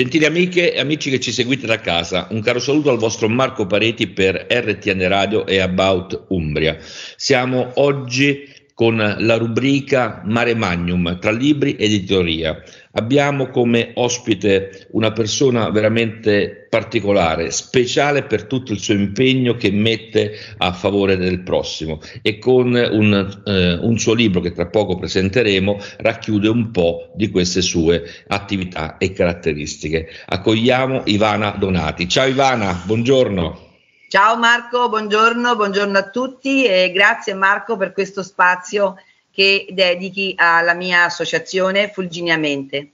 Gentili amiche e amici che ci seguite da casa, un caro saluto al vostro Marco Pareti per RTN Radio e About Umbria. Siamo oggi con la rubrica Mare Magnum tra libri ed editoria. Abbiamo come ospite una persona veramente particolare, speciale per tutto il suo impegno che mette a favore del prossimo e con un, eh, un suo libro che tra poco presenteremo racchiude un po' di queste sue attività e caratteristiche. Accogliamo Ivana Donati. Ciao Ivana, buongiorno. Ciao Marco, buongiorno, buongiorno a tutti e grazie Marco per questo spazio che dedichi alla mia associazione Fulginiamente.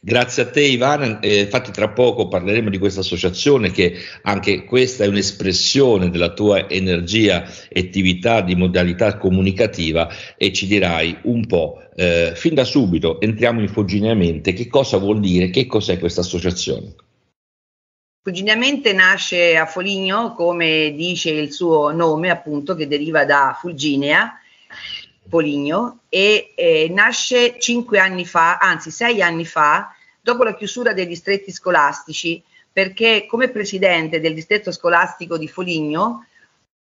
Grazie a te Ivana, eh, infatti tra poco parleremo di questa associazione che anche questa è un'espressione della tua energia e attività di modalità comunicativa e ci dirai un po' eh, fin da subito, entriamo in Fulgineamente, che cosa vuol dire, che cos'è questa associazione? Fulgineamente nasce a Foligno, come dice il suo nome, appunto, che deriva da Fulginea, Foligno, e eh, nasce cinque anni fa, anzi sei anni fa, dopo la chiusura dei distretti scolastici, perché come presidente del distretto scolastico di Foligno,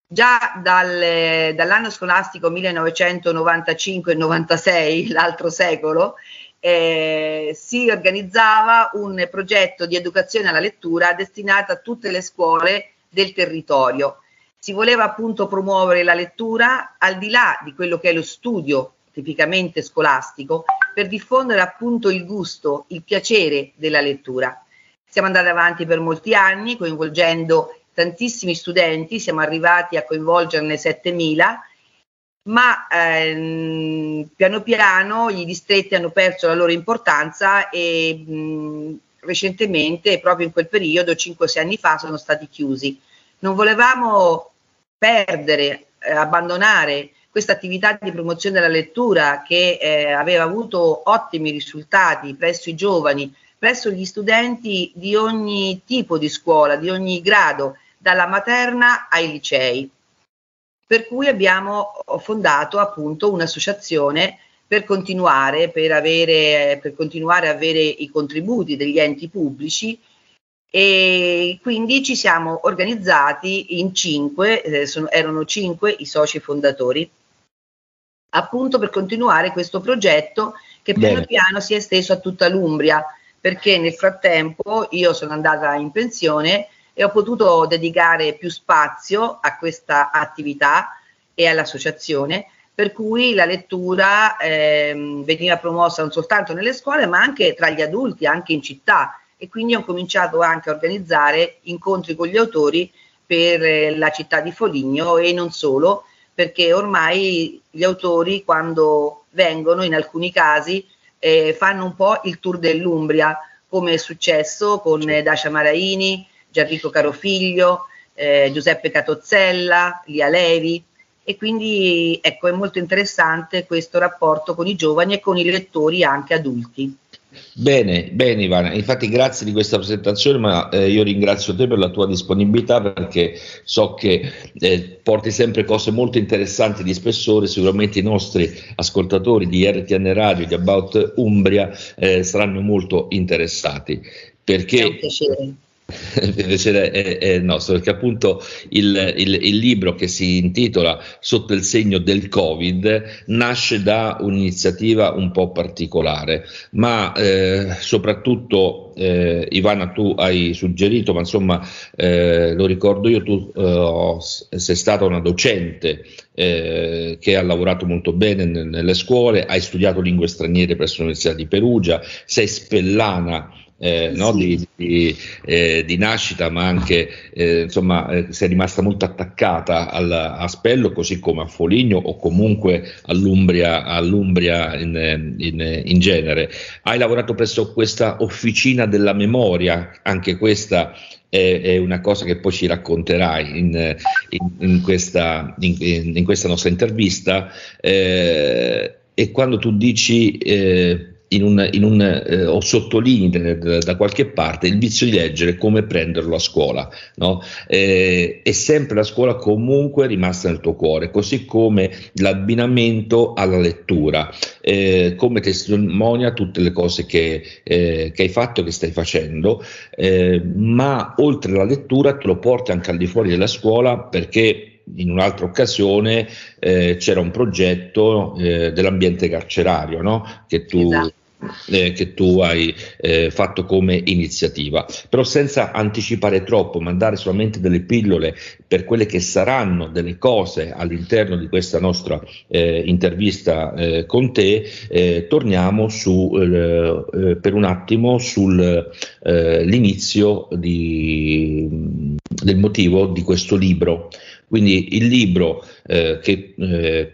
già dal, dall'anno scolastico 1995-96, l'altro secolo, eh, si organizzava un progetto di educazione alla lettura destinato a tutte le scuole del territorio. Si voleva appunto promuovere la lettura al di là di quello che è lo studio tipicamente scolastico per diffondere appunto il gusto, il piacere della lettura. Siamo andati avanti per molti anni coinvolgendo tantissimi studenti, siamo arrivati a coinvolgerne 7000 ma ehm, piano piano i distretti hanno perso la loro importanza e mh, recentemente, proprio in quel periodo, 5-6 anni fa, sono stati chiusi. Non volevamo perdere, eh, abbandonare questa attività di promozione della lettura che eh, aveva avuto ottimi risultati presso i giovani, presso gli studenti di ogni tipo di scuola, di ogni grado, dalla materna ai licei. Per cui abbiamo fondato appunto un'associazione per continuare, per, avere, per continuare a avere i contributi degli enti pubblici e quindi ci siamo organizzati in cinque, eh, sono, erano cinque i soci fondatori, appunto per continuare questo progetto che piano Bene. piano si è esteso a tutta l'Umbria, perché nel frattempo io sono andata in pensione e ho potuto dedicare più spazio a questa attività e all'associazione, per cui la lettura ehm, veniva promossa non soltanto nelle scuole, ma anche tra gli adulti, anche in città. E quindi ho cominciato anche a organizzare incontri con gli autori per eh, la città di Foligno e non solo, perché ormai gli autori quando vengono, in alcuni casi, eh, fanno un po' il tour dell'Umbria, come è successo con eh, Dacia Maraini, Gianrico Carofiglio, eh, Giuseppe Catozzella, Lia Levi e quindi ecco è molto interessante questo rapporto con i giovani e con i lettori anche adulti. Bene, bene Ivana, infatti grazie di questa presentazione, ma eh, io ringrazio te per la tua disponibilità perché so che eh, porti sempre cose molto interessanti di spessore, sicuramente i nostri ascoltatori di RTN Radio, di About Umbria eh, saranno molto interessati. Perché, è un piacere il piacere è, è, nostro perché appunto il, il, il, libro che si intitola Sotto il segno del Covid nasce da un'iniziativa un po' particolare, ma eh, soprattutto eh, Ivana tu hai suggerito, ma insomma eh, lo ricordo io, tu eh, sei stata una docente eh, che ha lavorato molto bene nelle scuole, hai studiato lingue straniere presso l'Università di Perugia, sei spellana eh, no, di, di, eh, di, nascita, ma anche eh, insomma, eh, sei rimasta molto attaccata al, a Spello, così come a Foligno o comunque all'Umbria, all'Umbria in, in, in, genere. Hai lavorato presso questa officina della memoria, anche questa è, è una cosa che poi ci racconterai in, in questa, questa, nostra intervista. Eh, e quando tu dici eh, in un, in un, eh, o sottolinei da, da, qualche parte il vizio di leggere come prenderlo a scuola. No? Eh, è sempre la scuola comunque rimasta nel tuo cuore, così come l'abbinamento alla lettura, eh, come testimonia tutte le cose che, eh, che hai fatto e che stai facendo, eh, ma oltre alla lettura te lo porti anche al di fuori della scuola perché in un'altra occasione eh, c'era un progetto eh, dell'ambiente carcerario no? che tu esatto eh, che tu hai eh, fatto come iniziativa. Però senza anticipare troppo, mandare solamente delle pillole per quelle che saranno delle cose all'interno di questa nostra eh, intervista eh, con te, eh, torniamo su, eh, per un attimo sull'inizio del motivo di questo libro. Quindi il libro che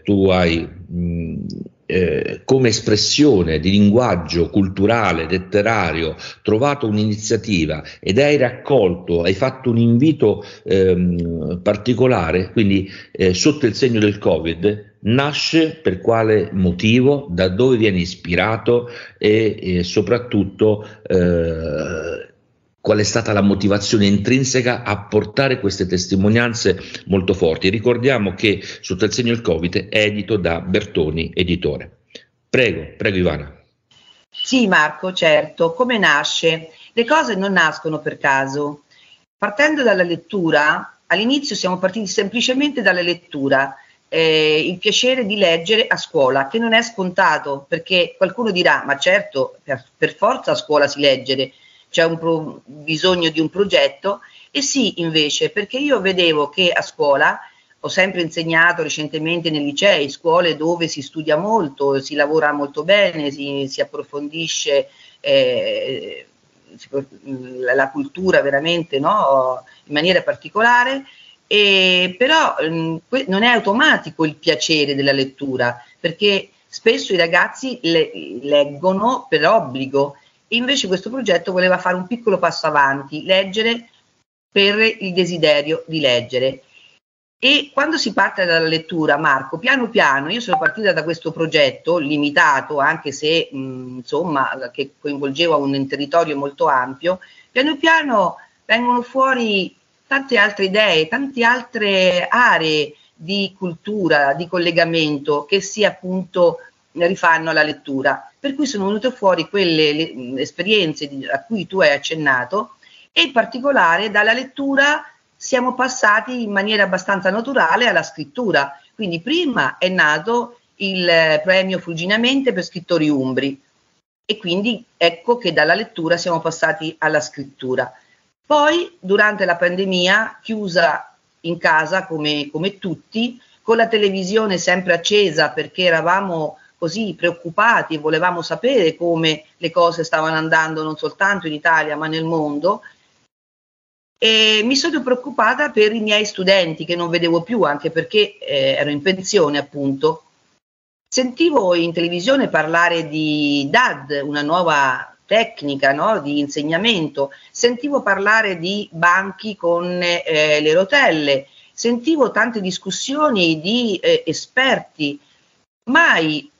tu hai mh, eh, come espressione di linguaggio culturale, letterario, trovato un'iniziativa ed hai raccolto, hai fatto un invito ehm, particolare, quindi eh, sotto il segno del Covid, nasce per quale motivo, da dove viene ispirato e, e soprattutto eh, qual è stata la motivazione intrinseca a portare queste testimonianze molto forti. Ricordiamo che sotto il segno del Covid è edito da Bertoni Editore. Prego, prego Ivana. Sì Marco, certo. Come nasce? Le cose non nascono per caso. Partendo dalla lettura, all'inizio siamo partiti semplicemente dalla lettura, eh, il piacere di leggere a scuola, che non è scontato, perché qualcuno dirà, ma certo, per, per forza a scuola si leggere, c'è un pro- bisogno di un progetto e sì invece perché io vedevo che a scuola ho sempre insegnato recentemente nei licei, scuole dove si studia molto, si lavora molto bene, si, si approfondisce eh, la cultura veramente no? in maniera particolare, e, però mh, non è automatico il piacere della lettura, perché spesso i ragazzi le, leggono per obbligo invece questo progetto voleva fare un piccolo passo avanti, leggere per il desiderio di leggere. E quando si parte dalla lettura, Marco, piano piano, io sono partita da questo progetto limitato, anche se mh, insomma, che coinvolgeva un territorio molto ampio, piano piano vengono fuori tante altre idee, tante altre aree di cultura, di collegamento che si appunto rifanno alla lettura per cui sono venute fuori quelle le, esperienze di, a cui tu hai accennato e in particolare dalla lettura siamo passati in maniera abbastanza naturale alla scrittura. Quindi prima è nato il premio Fulginamente per scrittori umbri e quindi ecco che dalla lettura siamo passati alla scrittura. Poi durante la pandemia, chiusa in casa come, come tutti, con la televisione sempre accesa perché eravamo così preoccupati e volevamo sapere come le cose stavano andando non soltanto in Italia ma nel mondo. E mi sono preoccupata per i miei studenti che non vedevo più, anche perché eh, ero in pensione appunto. Sentivo in televisione parlare di DAD, una nuova tecnica no, di insegnamento, sentivo parlare di banchi con eh, le rotelle, sentivo tante discussioni di eh, esperti, mai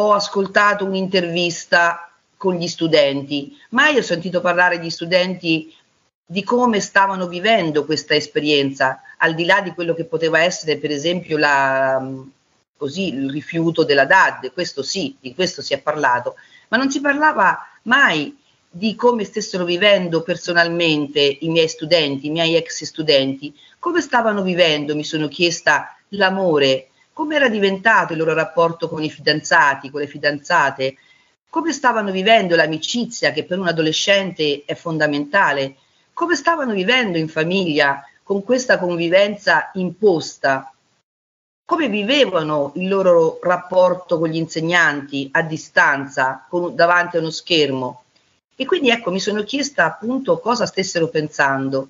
ho ascoltato un'intervista con gli studenti, mai ho sentito parlare di studenti di come stavano vivendo questa esperienza, al di là di quello che poteva essere per esempio la, così, il rifiuto della DAD, questo sì, di questo si è parlato, ma non si parlava mai di come stessero vivendo personalmente i miei studenti, i miei ex studenti, come stavano vivendo, mi sono chiesta, l'amore, come era diventato il loro rapporto con i fidanzati, con le fidanzate, come stavano vivendo l'amicizia che per un adolescente è fondamentale, come stavano vivendo in famiglia con questa convivenza imposta, come vivevano il loro rapporto con gli insegnanti a distanza, con, davanti a uno schermo. E quindi ecco, mi sono chiesta appunto cosa stessero pensando.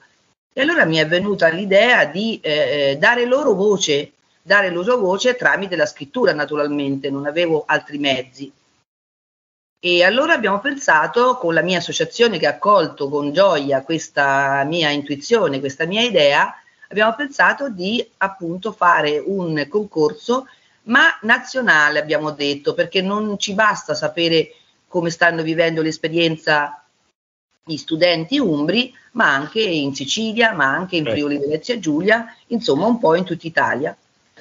E allora mi è venuta l'idea di eh, dare loro voce, dare l'uso voce tramite la scrittura naturalmente, non avevo altri mezzi. E allora abbiamo pensato con la mia associazione che ha accolto con gioia questa mia intuizione, questa mia idea, abbiamo pensato di appunto fare un concorso ma nazionale abbiamo detto, perché non ci basta sapere come stanno vivendo l'esperienza gli studenti umbri, ma anche in Sicilia, ma anche in Friuli Venezia Giulia, insomma un po' in tutta Italia.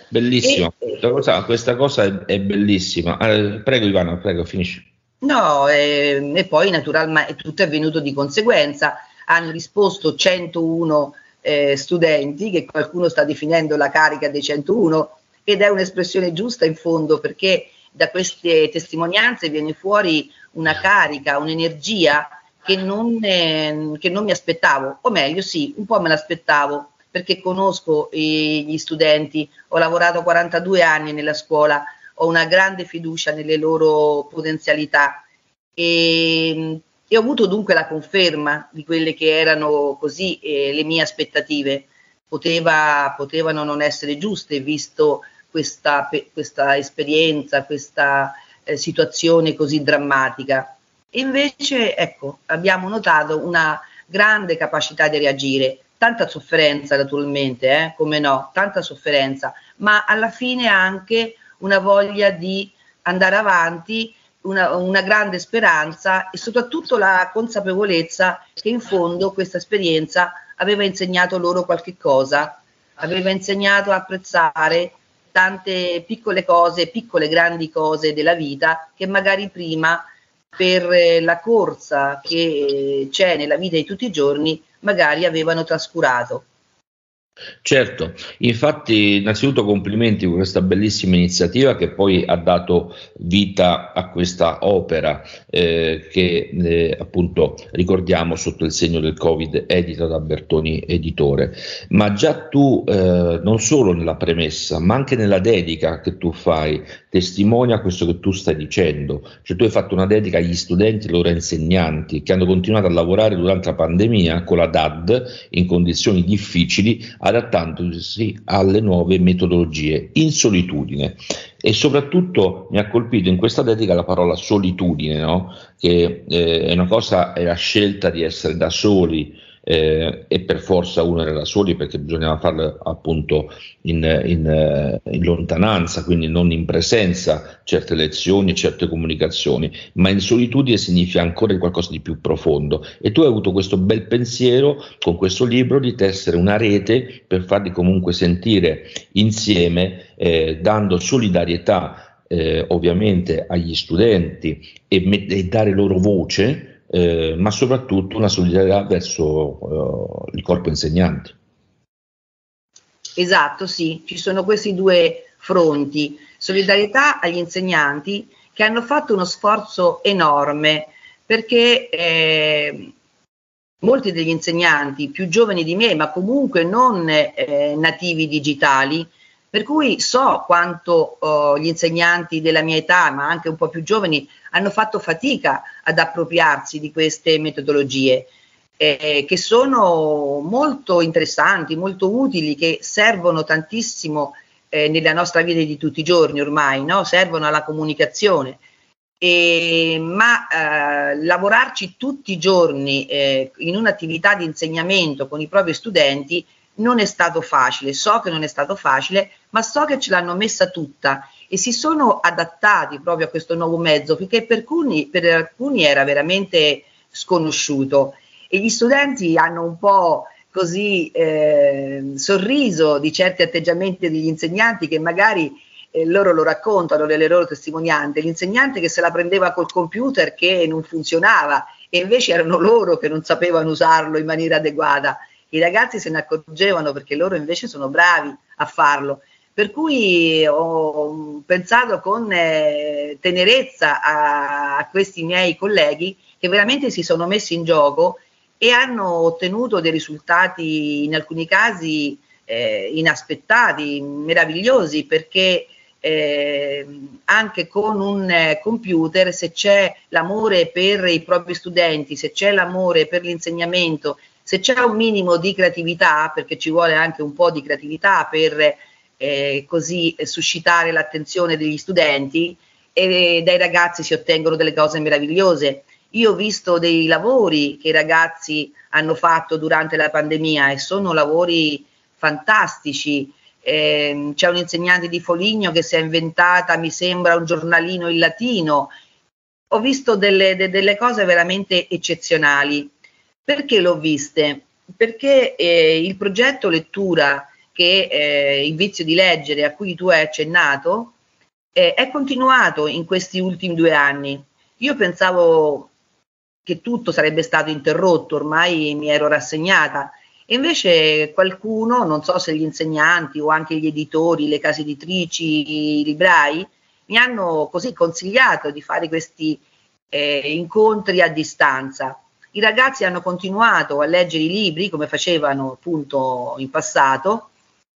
Bellissimo, e, questa cosa, questa cosa è, è, bellissima. Eh, prego Ivana, prego, finisci. No, eh, e poi naturalmente tutto è venuto di conseguenza. Hanno risposto 101 eh, studenti, che qualcuno sta definendo la carica dei 101, ed è un'espressione giusta in fondo perché da queste testimonianze viene fuori una carica, un'energia che non, eh, che non mi aspettavo, o meglio sì, un po' me l'aspettavo perché conosco i, gli studenti, ho lavorato 42 anni nella scuola, ho una grande fiducia nelle loro potenzialità e, e ho avuto dunque la conferma di quelle che erano così eh, le mie aspettative. Poteva, potevano non essere giuste visto questa, questa esperienza, questa eh, situazione così drammatica. Invece, ecco, abbiamo notato una grande capacità di reagire, tanta sofferenza naturalmente, eh, come no, tanta sofferenza, ma alla fine anche una voglia di andare avanti, una, una, grande speranza e soprattutto la consapevolezza che in fondo questa esperienza aveva insegnato loro qualche cosa, aveva insegnato a apprezzare tante piccole cose, piccole grandi cose della vita che magari prima per la corsa che c'è nella vita di tutti i giorni magari avevano trascurato. Certo, infatti innanzitutto complimenti per questa bellissima iniziativa che poi ha dato vita a questa opera eh, che eh, appunto ricordiamo sotto il segno del Covid edita da Bertoni Editore, ma già tu eh, non solo nella premessa ma anche nella dedica che tu fai testimonia questo che tu stai dicendo, cioè tu hai fatto una dedica agli studenti e loro insegnanti che hanno continuato a lavorare durante la pandemia con la DAD in condizioni difficili adattandosi alle nuove metodologie in solitudine. E soprattutto mi ha colpito in questa dedica la parola solitudine, no? che eh, è una cosa, è la scelta di essere da soli, eh, e per forza uno era da soli perché bisognava farlo appunto in, in, eh, in, lontananza, quindi non in presenza certe lezioni, certe comunicazioni, ma in solitudine significa ancora qualcosa di più profondo. E tu hai avuto questo bel pensiero con questo libro di tessere una rete per farli comunque sentire insieme, eh, dando solidarietà eh, ovviamente agli studenti e, e dare loro voce eh, ma soprattutto una solidarietà verso eh, il corpo insegnante. Esatto, sì, ci sono questi due fronti, solidarietà agli insegnanti che hanno fatto uno sforzo enorme perché eh, molti degli insegnanti più giovani di me, ma comunque non eh, nativi digitali, per cui so quanto oh, gli insegnanti della mia età, ma anche un po' più giovani, hanno fatto fatica ad appropriarsi di queste metodologie. Eh, che sono molto interessanti, molto utili, che servono tantissimo eh, nella nostra vita di tutti i giorni ormai, no? servono alla comunicazione. E, ma eh, lavorarci tutti i giorni eh, in un'attività di insegnamento con i propri studenti non è stato facile, so che non è stato facile, ma so che ce l'hanno messa tutta e si sono adattati proprio a questo nuovo mezzo perché per alcuni, per alcuni era veramente sconosciuto. E gli studenti hanno un po' così eh, sorriso di certi atteggiamenti degli insegnanti che magari eh, loro lo raccontano nelle loro testimonianze, l'insegnante che se la prendeva col computer che non funzionava e invece erano loro che non sapevano usarlo in maniera adeguata i ragazzi se ne accorgevano perché loro invece sono bravi a farlo. Per cui ho pensato con eh, tenerezza a, a questi miei colleghi che veramente si sono messi in gioco e hanno ottenuto dei risultati in alcuni casi eh, inaspettati, meravigliosi, perché eh, anche con un eh, computer, se c'è l'amore per i propri studenti, se c'è l'amore per l'insegnamento, se c'è un minimo di creatività, perché ci vuole anche un po' di creatività per eh, così suscitare l'attenzione degli studenti, e dai ragazzi si ottengono delle cose meravigliose. Io ho visto dei lavori che i ragazzi hanno fatto durante la pandemia e sono lavori fantastici, eh, c'è un insegnante di Foligno che si è inventata, mi sembra, un giornalino in latino. Ho visto delle, de, delle cose veramente eccezionali. Perché l'ho viste? Perché eh, il progetto lettura che eh, il vizio di leggere a cui tu hai accennato eh, è continuato in questi ultimi due anni. Io pensavo che tutto sarebbe stato interrotto, ormai mi ero rassegnata. E invece qualcuno, non so se gli insegnanti o anche gli editori, le case editrici, i librai, mi hanno così consigliato di fare questi eh, incontri a distanza. I ragazzi hanno continuato a leggere i libri come facevano appunto in passato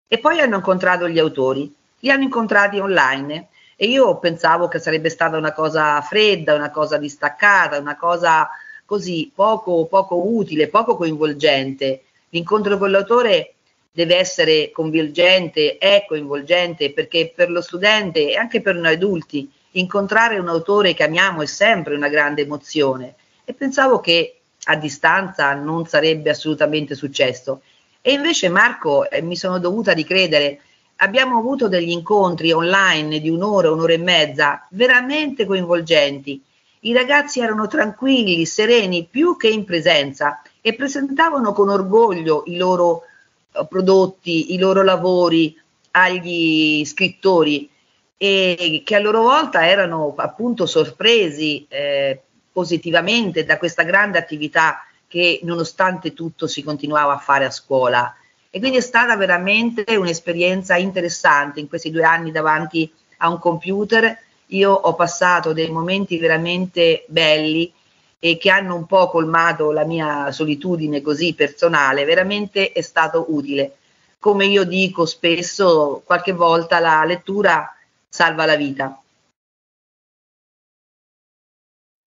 e poi hanno incontrato gli autori, li hanno incontrati online. E io pensavo che sarebbe stata una cosa fredda, una cosa distaccata, una cosa così poco, poco utile, poco coinvolgente. L'incontro con l'autore deve essere coinvolgente, è coinvolgente perché per lo studente e anche per noi adulti incontrare un autore che amiamo è sempre una grande emozione. E pensavo che a distanza non sarebbe assolutamente successo. E invece Marco eh, mi sono dovuta ricredere abbiamo avuto degli incontri online di un'ora, un'ora e mezza, veramente coinvolgenti. I ragazzi erano tranquilli, sereni, più che in presenza e presentavano con orgoglio i loro eh, prodotti, i loro lavori agli scrittori e che a loro volta erano appunto sorpresi eh, positivamente da questa grande attività che nonostante tutto si continuava a fare a scuola e quindi è stata veramente un'esperienza interessante in questi due anni davanti a un computer. Io ho passato dei momenti veramente belli e che hanno un po' colmato la mia solitudine così personale, veramente è stato utile. Come io dico spesso, qualche volta la lettura salva la vita.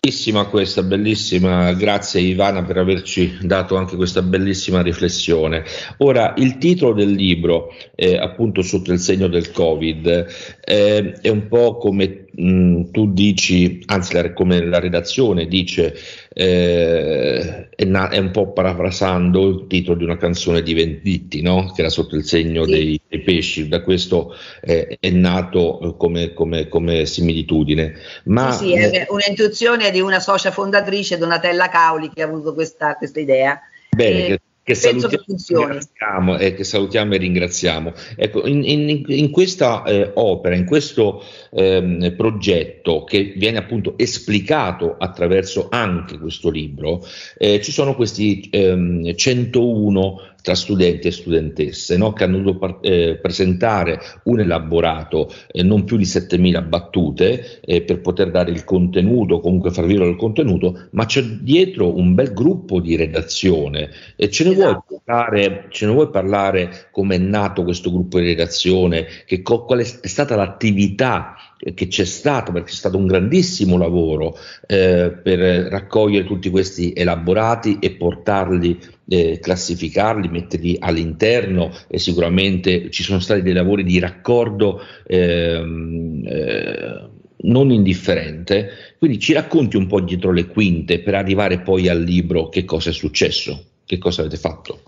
Bellissima questa, bellissima, grazie Ivana per averci dato anche questa bellissima riflessione. Ora, il titolo del libro, eh, appunto sotto il segno del Covid, eh, è un po' come mh, mm, tu dici, anzi la, come la redazione dice, eh, è, na- è, un po' parafrasando il titolo di una canzone di Venditti, no? che era sotto il segno sì. dei, dei, pesci, da questo eh, è nato come, come, come similitudine. Ma, sì, sì, è un'intuizione di una socia fondatrice, Donatella Cauli, che ha avuto questa, questa idea. Bene, eh, che salutiamo, che, eh, che salutiamo, e ringraziamo. Ecco, in, in, in questa eh, opera, in questo ehm, progetto che viene appunto esplicato attraverso anche questo libro, eh, ci sono questi ehm, 101 tra studenti e studentesse no? che hanno dovuto eh, presentare un elaborato eh, non più di 7000 battute eh, per poter dare il contenuto, comunque far vivere il contenuto, ma c'è dietro un bel gruppo di redazione e ce ne, esatto. vuoi, parlare, ce ne vuoi parlare come è nato questo gruppo di redazione, che, qual è, è stata l'attività che c'è stato, perché c'è stato un grandissimo lavoro eh, per raccogliere tutti questi elaborati e portarli, eh, classificarli, metterli all'interno e sicuramente ci sono stati dei lavori di raccordo ehm, eh, non indifferente. Quindi ci racconti un po' dietro le quinte per arrivare poi al libro che cosa è successo, che cosa avete fatto.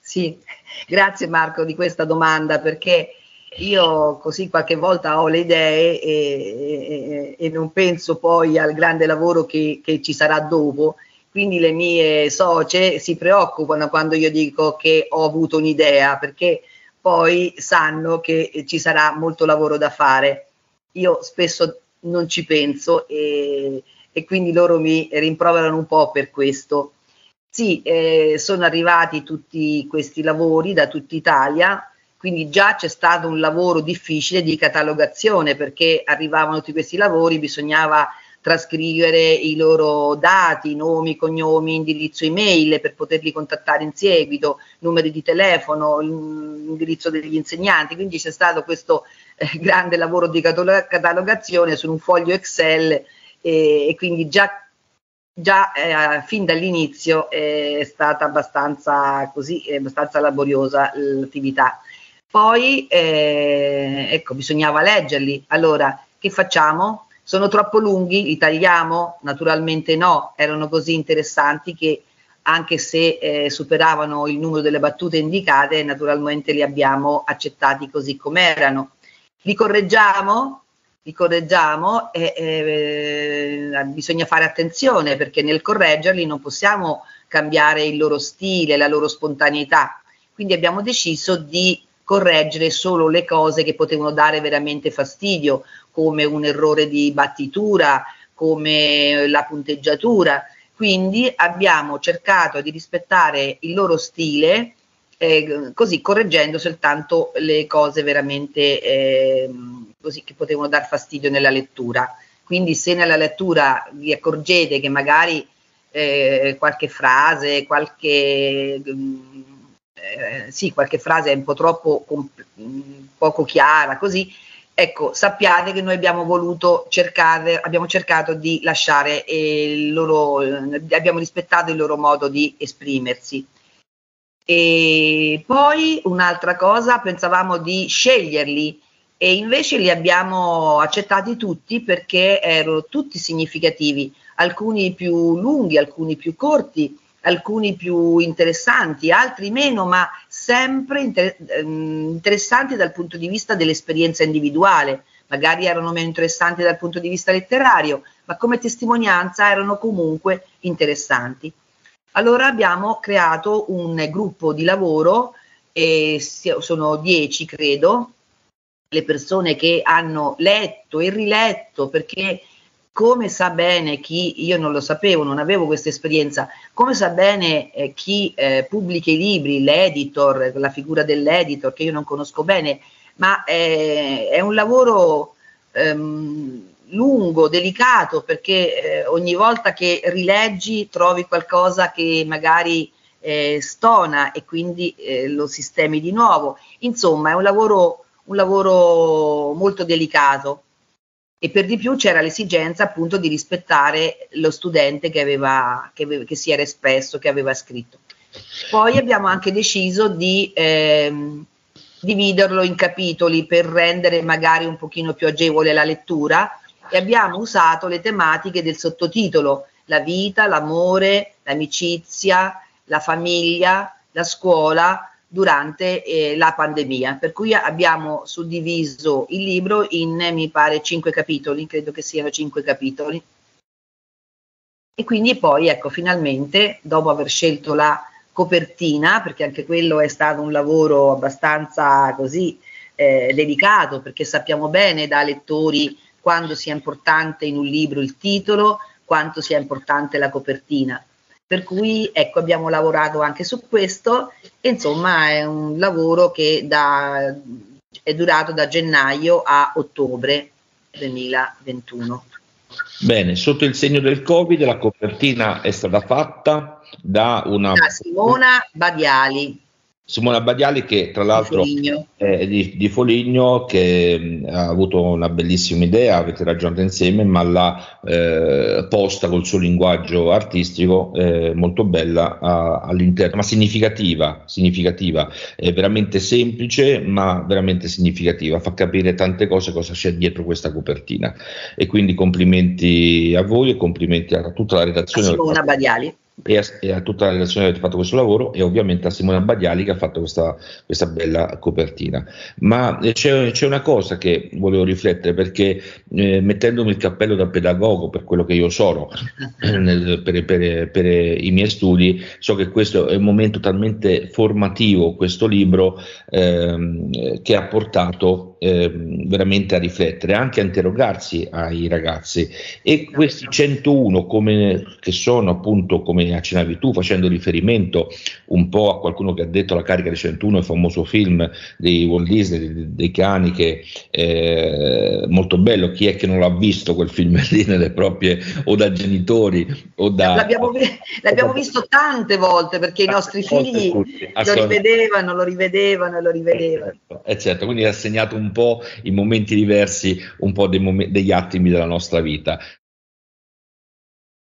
Sì, grazie Marco di questa domanda perché io così qualche volta ho le idee e, e, e non penso poi al grande lavoro che, che, ci sarà dopo. Quindi le mie socie si preoccupano quando io dico che ho avuto un'idea, perché poi sanno che ci sarà molto lavoro da fare. Io spesso non ci penso e, e quindi loro mi rimproverano un po' per questo. Sì, eh, sono arrivati tutti questi lavori da tutta Italia quindi già c'è stato un lavoro difficile di catalogazione perché arrivavano tutti questi lavori, bisognava trascrivere i loro dati, nomi, cognomi, indirizzo email per poterli contattare in seguito, numeri di telefono, l'indirizzo degli insegnanti, quindi c'è stato questo eh, grande lavoro di catalogazione su un foglio Excel e, e quindi già, già eh, fin dall'inizio è stata abbastanza, così, abbastanza laboriosa l'attività. Poi, eh, ecco, bisognava leggerli. Allora, che facciamo? Sono troppo lunghi? Li tagliamo? Naturalmente no, erano così interessanti che anche se eh, superavano il numero delle battute indicate, naturalmente li abbiamo accettati così come erano. Li correggiamo? Li correggiamo e eh, bisogna fare attenzione perché nel correggerli non possiamo cambiare il loro stile, la loro spontaneità. Quindi abbiamo deciso di correggere solo le cose che potevano dare veramente fastidio, come un errore di battitura, come la punteggiatura. Quindi abbiamo cercato di rispettare il loro stile, eh, così correggendo soltanto le cose veramente eh, così che potevano dar fastidio nella lettura. Quindi se nella lettura vi accorgete che magari eh, qualche frase, qualche mh, eh, sì, qualche frase è un po' troppo comp- poco chiara, così, ecco, sappiate che noi abbiamo voluto cercare, abbiamo cercato di lasciare il loro, eh, abbiamo rispettato il loro modo di esprimersi. E poi un'altra cosa, pensavamo di sceglierli e invece li abbiamo accettati tutti perché erano tutti significativi, alcuni più lunghi, alcuni più corti alcuni più interessanti, altri meno, ma sempre inter- ehm, interessanti dal punto di vista dell'esperienza individuale. Magari erano meno interessanti dal punto di vista letterario, ma come testimonianza erano comunque interessanti. Allora abbiamo creato un gruppo di lavoro, e sono dieci credo, le persone che hanno letto e riletto perché come sa bene chi, io non lo sapevo, non avevo questa esperienza, come sa bene eh, chi eh, pubblica i libri, l'editor, la figura dell'editor che io non conosco bene, ma eh, è un lavoro ehm, lungo, delicato, perché eh, ogni volta che rileggi trovi qualcosa che magari eh, stona e quindi eh, lo sistemi di nuovo. Insomma, è un lavoro, un lavoro molto delicato e per di più c'era l'esigenza appunto di rispettare lo studente che, aveva, che, aveva, che si era espresso, che aveva scritto. Poi abbiamo anche deciso di ehm, dividerlo in capitoli per rendere magari un pochino più agevole la lettura e abbiamo usato le tematiche del sottotitolo la vita, l'amore, l'amicizia, la famiglia, la scuola, durante eh, la pandemia, per cui abbiamo suddiviso il libro in, mi pare, cinque capitoli, credo che siano cinque capitoli. E quindi poi, ecco, finalmente, dopo aver scelto la copertina, perché anche quello è stato un lavoro abbastanza così eh, delicato, perché sappiamo bene da lettori quando sia importante in un libro il titolo, quanto sia importante la copertina. Per cui ecco, abbiamo lavorato anche su questo e insomma è un lavoro che da, è durato da gennaio a ottobre 2021. Bene, sotto il segno del Covid la copertina è stata fatta da una... Da Simona Badiali. Simona Badiali che tra l'altro è di, di Foligno che mh, ha avuto una bellissima idea, avete ragionato insieme, ma l'ha eh, posta col suo linguaggio artistico eh, molto bella a, all'interno, ma significativa, significativa, è veramente semplice ma veramente significativa, fa capire tante cose cosa c'è dietro questa copertina. E quindi complimenti a voi e complimenti a tutta la redazione. Simona Badiali e a, e a, tutta la redazione che avete fatto questo lavoro e ovviamente a Simona Bagliali che ha fatto questa, questa bella copertina. Ma eh, c'è, c'è, una cosa che volevo riflettere perché eh, mettendomi il cappello da pedagogo per quello che io sono nel, per, per, per, i miei studi, so che questo è un momento talmente formativo, questo libro, ehm, che ha portato ehm, veramente a riflettere, anche a interrogarsi ai ragazzi e questi 101 come, che sono appunto come accennavi tu, facendo riferimento un po' a qualcuno che ha detto La carica dei 101, il famoso film di Walt Disney, dei, dei cani, che eh, molto bello. Chi è che non l'ha visto quel film lì nelle proprie, o da genitori o da... L'abbiamo, l'abbiamo visto tante volte perché i nostri figli lo rivedevano, lo rivedevano e lo rivedevano. Certo, è certo, quindi ha segnato un po' i momenti diversi, un po' mom- degli attimi della nostra vita.